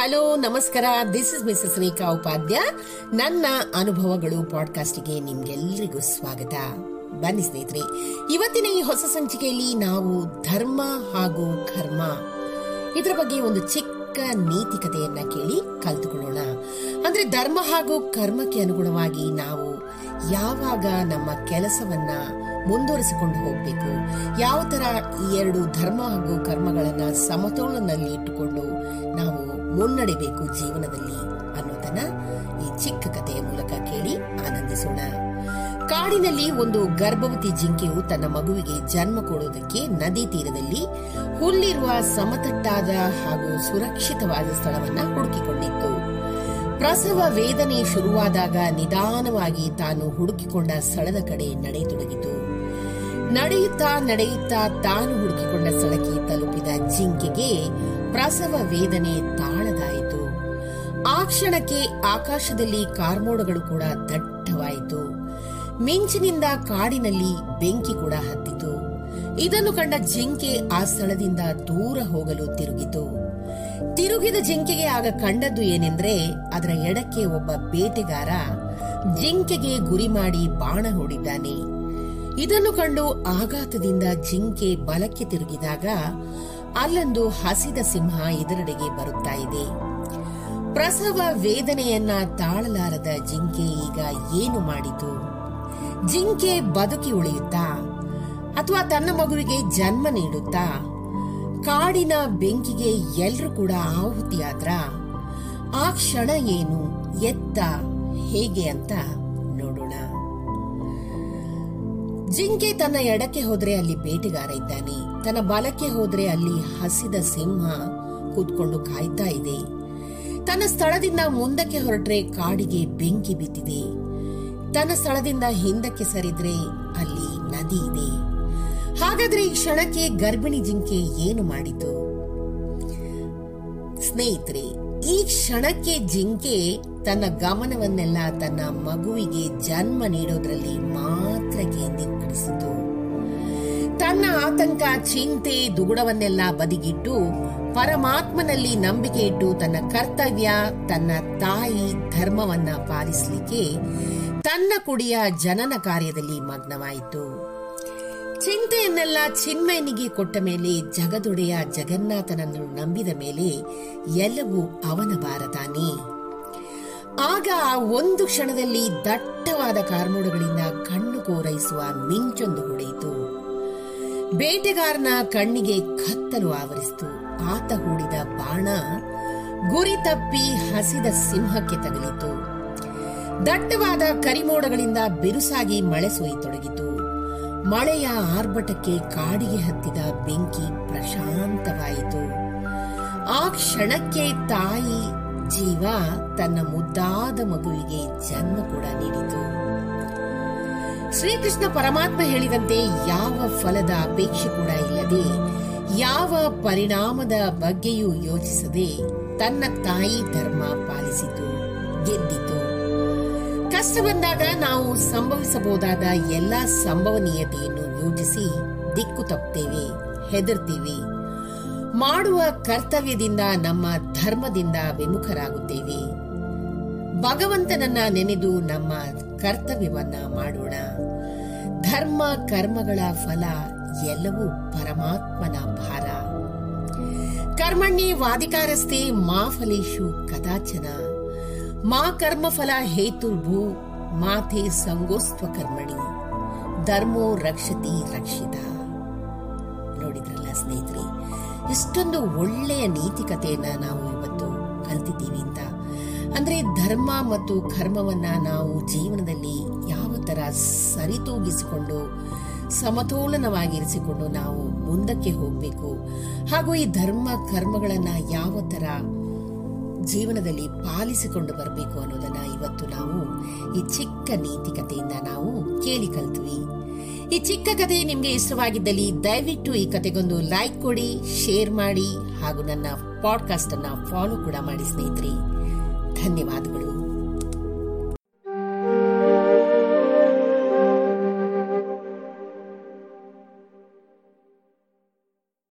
Hello, ನಮಸ್ಕಾರ. This is miss Rekha Upadhya ನನ್ನ ಅನುಭವಗಳು ಪಾಡ್ಕಾಸ್ಟ್ಗೆ ನಿಮ್ಗೆಲ್ರಿಗೂ ಸ್ವಾಗತ. ಬನ್ನಿ ಸ್ನೇಹಿತರೆ, ಇವತ್ತಿನ ಈ ಹೊಸ ಸಂಚಿಕೆಯಲ್ಲಿ ನಾವು ಧರ್ಮ ಹಾಗೂ ಕರ್ಮ, ಇದರ ಬಗ್ಗೆ ಒಂದು ಚಿಕ್ಕ ನೀತಿಕತೆಯನ್ನ ಕೇಳಿ ಕಲ್ತುಕೊಳ್ಳೋಣ. ಅಂದ್ರೆ ಧರ್ಮ ಹಾಗೂ ಕರ್ಮಕ್ಕೆ ಅನುಗುಣವಾಗಿ ನಾವು ಯಾವಾಗ ನಮ್ಮ ಕೆಲಸವನ್ನ ಮುಂದುವರಿಸಿಕೊಂಡು ಹೋಗ್ಬೇಕು, ಯಾವ ತರ ಈ ಎರಡು ಧರ್ಮ ಹಾಗೂ ಕರ್ಮಗಳನ್ನ ಸಮತೋಲನದಲ್ಲಿ ಇಟ್ಟುಕೊಂಡು ನಾವು ಮುನ್ನಡೆಬೇಕು ಜೀವನದಲ್ಲಿ ಅನ್ನೋದನ್ನ ಈ ಚಿಕ್ಕ ಕಥೆಯ ಮೂಲಕ ಕೇಳಿ ಆನಂದಿಸೋಣ. ಕಾಡಿನಲ್ಲಿ ಒಂದು ಗರ್ಭವತಿ ಜಿಂಕೆಯು ತನ್ನ ಮಗುವಿಗೆ ಜನ್ಮ ಕೊಡುವುದಕ್ಕೆ ನದಿ ತೀರದಲ್ಲಿ ಹುಲ್ಲಿರುವ ಸಮತಟ್ಟಾದ ಹಾಗೂ ಸುರಕ್ಷಿತವಾದ ಸ್ಥಳವನ್ನ ಹುಡುಕಿಕೊಂಡಿತ್ತು. ಪ್ರಸವ ವೇದನೆ ಶುರುವಾದಾಗ ನಿಧಾನವಾಗಿ ತಾನು ಹುಡುಕಿಕೊಂಡ ಸ್ಥಳದ ಕಡೆ ನಡೆಯತೊಡಗಿತು. ನಡೆಯುತ್ತಾ ನಡೆಯುತ್ತಾ ತಾನು ಹುಡುಕಿಕೊಂಡ ಸ್ಥಳಕ್ಕೆ ತಲುಪಿದ ಜಿಂಕೆಗೆ ಪ್ರಸವ ವೇದನೆ ತಾಳದಾಯಿತು ಆ ಕ್ಷಣಕ್ಕೆ ಆಕಾಶದಲ್ಲಿ ಕಾರ್ಮೋಡಗಳು ಕೂಡ ದಟ್ಟವಾಯಿತು. ಮಿಂಚಿನಿಂದ ಕಾಡಿನಲ್ಲಿ ಬೆಂಕಿ ಕೂಡ ಹತ್ತಿತು. ಇದನ್ನು ಕಂಡ ಜಿಂಕೆ ಆ ಸ್ಥಳದಿಂದ ದೂರ ಹೋಗಲು ತಿರುಗಿತು. ತಿರುಗಿದ ಜಿಂಕೆಗೆ ಆಗ ಕಂಡದ್ದು ಏನೆಂದ್ರೆ, ಅದರ ಎಡಕ್ಕೆ ಒಬ್ಬ ಬೇಟೆಗಾರ ಜಿಂಕೆಗೆ ಗುರಿ ಮಾಡಿ ಬಾಣ ಹೂಡಿದ್ದಾನೆ. ಇದನ್ನು ಕಂಡು ಆಘಾತದಿಂದ ಜಿಂಕೆ ಬಲಕ್ಕೆ ತಿರುಗಿದಾಗ ಅಲ್ಲೊಂದು ಹಸಿದ ಸಿಂಹ ಇದರೆಡೆಗೆ ಬರುತ್ತಾ ಇದೆ. ಪ್ರಸವ ವೇದನೆಯನ್ನ ತಾಳಲಾರದ ಜಿಂಕೆ ಈಗ ಏನು ಮಾಡಿತು? ಜಿಂಕೆ ಬದುಕಿ ಉಳಿಯುತ್ತಾ? ಅಥವಾ ತನ್ನ ಮಗುವಿಗೆ ಜನ್ಮ ನೀಡುತ್ತಾ? ಕಾಡಿನ ಬೆಂಕಿಗೆ ಎಲ್ಲರೂ ಕೂಡ ಆಹುತಿಯಾದ್ರ? ಆ ಕ್ಷಣ ಏನು? ಎತ್ತ ಹೇಗೆ ಅಂತ ಜಿಂಕೆ ತನ್ನ ಎಡಕ್ಕೆ ಹೋದ್ರೆ ಅಲ್ಲಿ ಬೇಟೆಗಾರ ಇದ್ದಾನೆ. ತನ್ನ ಬಲಕ್ಕೆ ಹೋದ್ರೆ ಅಲ್ಲಿ ಹಸಿದ ಸಿಂಹ ಕೂತ್ಕೊಂಡು ಕಾಯ್ತಾ ಇದೆ. ತನ್ನ ಸ್ಥಳದಿಂದ ಮುಂದಕ್ಕೆ ಹೊರಟ್ರೆ ಕಾಡಿಗೆ ಬೆಂಕಿ ಬಿದ್ದಿದೆ. ತನ್ನ ಸ್ಥಳದಿಂದ ಹಿಂದಕ್ಕೆ ಸರಿದ್ರೆ ಅಲ್ಲಿ ನದಿ ಇದೆ. ಹಾಗಾದ್ರೆ ಈ ಕ್ಷಣಕ್ಕೆ ಗರ್ಭಿಣಿ ಜಿಂಕೆ ಏನು ಮಾಡಿತು? ಸ್ನೇಹಿತರೆ, ಈ ಕ್ಷಣಕ್ಕೆ ಜಿಂಕೆ ತನ್ನ ಗಮನವನ್ನೆಲ್ಲ ತನ್ನ ಮಗುವಿಗೆ ಜನ್ಮ ನೀಡೋದ್ರಲ್ಲಿ ಮಾತ್ರ ಕೇಂದ್ರೀಕರಿಸಿತು ತನ್ನ ಆತಂಕ, ಚಿಂತೆ, ದುಗುಡವನ್ನೆಲ್ಲ ಬದಿಗಿಟ್ಟು ಪರಮಾತ್ಮನಲ್ಲಿ ನಂಬಿಕೆ ಇಟ್ಟು ತನ್ನ ಕರ್ತವ್ಯ, ತನ್ನ ತಾಯಿ ಧರ್ಮವನ್ನ ಪಾಲಿಸಲಿಕ್ಕೆ ತನ್ನ ಕುಡಿಯ ಜನನ ಕಾರ್ಯದಲ್ಲಿ ಮಗ್ನವಾಯಿತು. ಚಿಂತೆಯನ್ನೆಲ್ಲ ಚಿನ್ಮಯನಿಗೆ ಕೊಟ್ಟ ಮೇಲೆ ಜಗದೊಡೆಯ ಜಗನ್ನಾಥನನ್ನು ನಂಬಿದ ಮೇಲೆ ಎಲ್ಲವೂ ಅವನ ಭಾರತಾನೆ ಆಗ ಒಂದು ಕ್ಷಣದಲ್ಲಿ ದಟ್ಟವಾದ ಕಾರ್ಮೋಡಗಳಿಂದ ಕಣ್ಣು ಕೋರೈಸುವ ಮಿಂಚೊಂದು ಹೊಡೆಯಿತು. ಬೇಟೆಗಾರನ ಕಣ್ಣಿಗೆ ಕತ್ತಲು ಆವರಿಸಿತು. ಆತ ಹೂಡಿದ ಬಾಣ ಗುರಿ ತಪ್ಪಿ ಹಸಿದ ಸಿಂಹಕ್ಕೆ ತಗಲಿತು. ದಟ್ಟವಾದ ಕರಿಮೋಡಗಳಿಂದ ಬಿರುಸಾಗಿ ಮಳೆ ಸುರಿಯತೊಡಗಿತು. ಮಳೆಯ ಆರ್ಭಟಕ್ಕೆ ಕಾಡಿಗೆ ಹತ್ತಿದ ಬೆಂಕಿ ಪ್ರಶಾಂತವಾಯಿತು. ಆ ಕ್ಷಣಕ್ಕೆ ತಾಯಿ ಜೀವ ತನ್ನ ಮುದ್ದಾದ ಮಗುವಿಗೆ ಜನ್ಮ ಕೂಡ ನೀಡಿತು. ಶ್ರೀಕೃಷ್ಣ ಪರಮಾತ್ಮ ಹೇಳಿದಂತೆ ಯಾವ ಫಲದ ಅಪೇಕ್ಷೆ ಕೂಡ ಇಲ್ಲದೆ, ಯಾವ ಪರಿಣಾಮದ ಬಗ್ಗೆಯೂ ಯೋಚಿಸದೆ ತನ್ನ ತಾಯಿ ಧರ್ಮ ಪಾಲಿಸಿತು, ಗೆದ್ದಿತು. ಕಷ್ಟ ಬಂದಾಗ ನಾವು ಸಂಭವಿಸಬಹುದಾದ ಎಲ್ಲಾ ಸಂಭವನೀಯತೆಯನ್ನು ಯೋಚಿಸಿ ದಿಕ್ಕು ತಪ್ಪುತ್ತೇವೆ, ಹೆದರ್ತೀವಿ. ಮಾಡುವ ಕರ್ತವ್ಯದಿಂದ ನಮ್ಮ ಧರ್ಮದಿಂದ ವಿಮುಖರಾಗುತ್ತೇವೆ. ಭಗವಂತನನ್ನ ನೆನೆದು ನಮ್ಮ ಕರ್ತವ್ಯವನ್ನ ಮಾಡೋಣ. ಧರ್ಮ, ಕರ್ಮಗಳ ಫಲ ಎಲ್ಲವೂ ಪರಮಾತ್ಮನ ಭಾರ. ಕರ್ಮಣ್ಣಿ ವಾದಿಕಾರಸ್ತಿ ಮಾ ಫಲೇಶು ಕದಾಚನ. ಮಾ ಕರ್ಮಫಲ ಹೇತುರ್ಭೂ ಮಾತೆ ಸಂಗೋಸ್ತ್ವ ಕರ್ಮಣಿ. ಧರ್ಮೋ ರಕ್ಷತಿ ರಕ್ಷಿತ. ನೋಡಿದ್ರಲ್ಲ ಸ್ನೇಹಿತರೆ? ಎಷ್ಟೊಂದು ಒಳ್ಳೆಯ ನೀತಿಕತೆಯನ್ನ ನಾವು ಇವತ್ತು ಕಲ್ತಿದ್ದೀವಿ ಅಂತ. ಅಂದ್ರೆ ಧರ್ಮ ಮತ್ತು ಕರ್ಮವನ್ನ ನಾವು ಜೀವನದಲ್ಲಿ ಯಾವ ತರ ಸರಿತೂಗಿಸಿಕೊಂಡು, ಸಮತೋಲನವಾಗಿರಿಸಿಕೊಂಡು ನಾವು ಮುಂದಕ್ಕೆ ಹೋಗಬೇಕು. ಹಾಗೂ ಈ ಧರ್ಮ, ಕರ್ಮಗಳನ್ನ ಯಾವ ತರ ಜೀವನದಲ್ಲಿ ಪಾಲಿಸಿಕೊಂಡು ಬರಬೇಕು ಅನ್ನೋದನ್ನ ಇವತ್ತು ನಾವು ಈ ಚಿಕ್ಕ ನೀತಿಕತೆಯಿಂದ ನಾವು ಕೇಳಿ ಕಲ್ತ್ವಿ. ಈ ಚಿಕ್ಕ ಕಥೆ ನಿಮಗೆ ಇಷ್ಟವಾಗಿದ್ದಲ್ಲಿ ದಯವಿಟ್ಟು ಈ ಕಥೆಗೊಂದು ಲೈಕ್ ಕೊಡಿ ಶೇರ್ ಮಾಡಿ ಹಾಗೂ ನನ್ನ ಪಾಡ್ಕಾಸ್ಟ್ ಅನ್ನ ಫಾಲೋ ಕೂಡ ಮಾಡಿ ಸ್ನೇಹಿತರೆ. ಧನ್ಯವಾದಗಳು.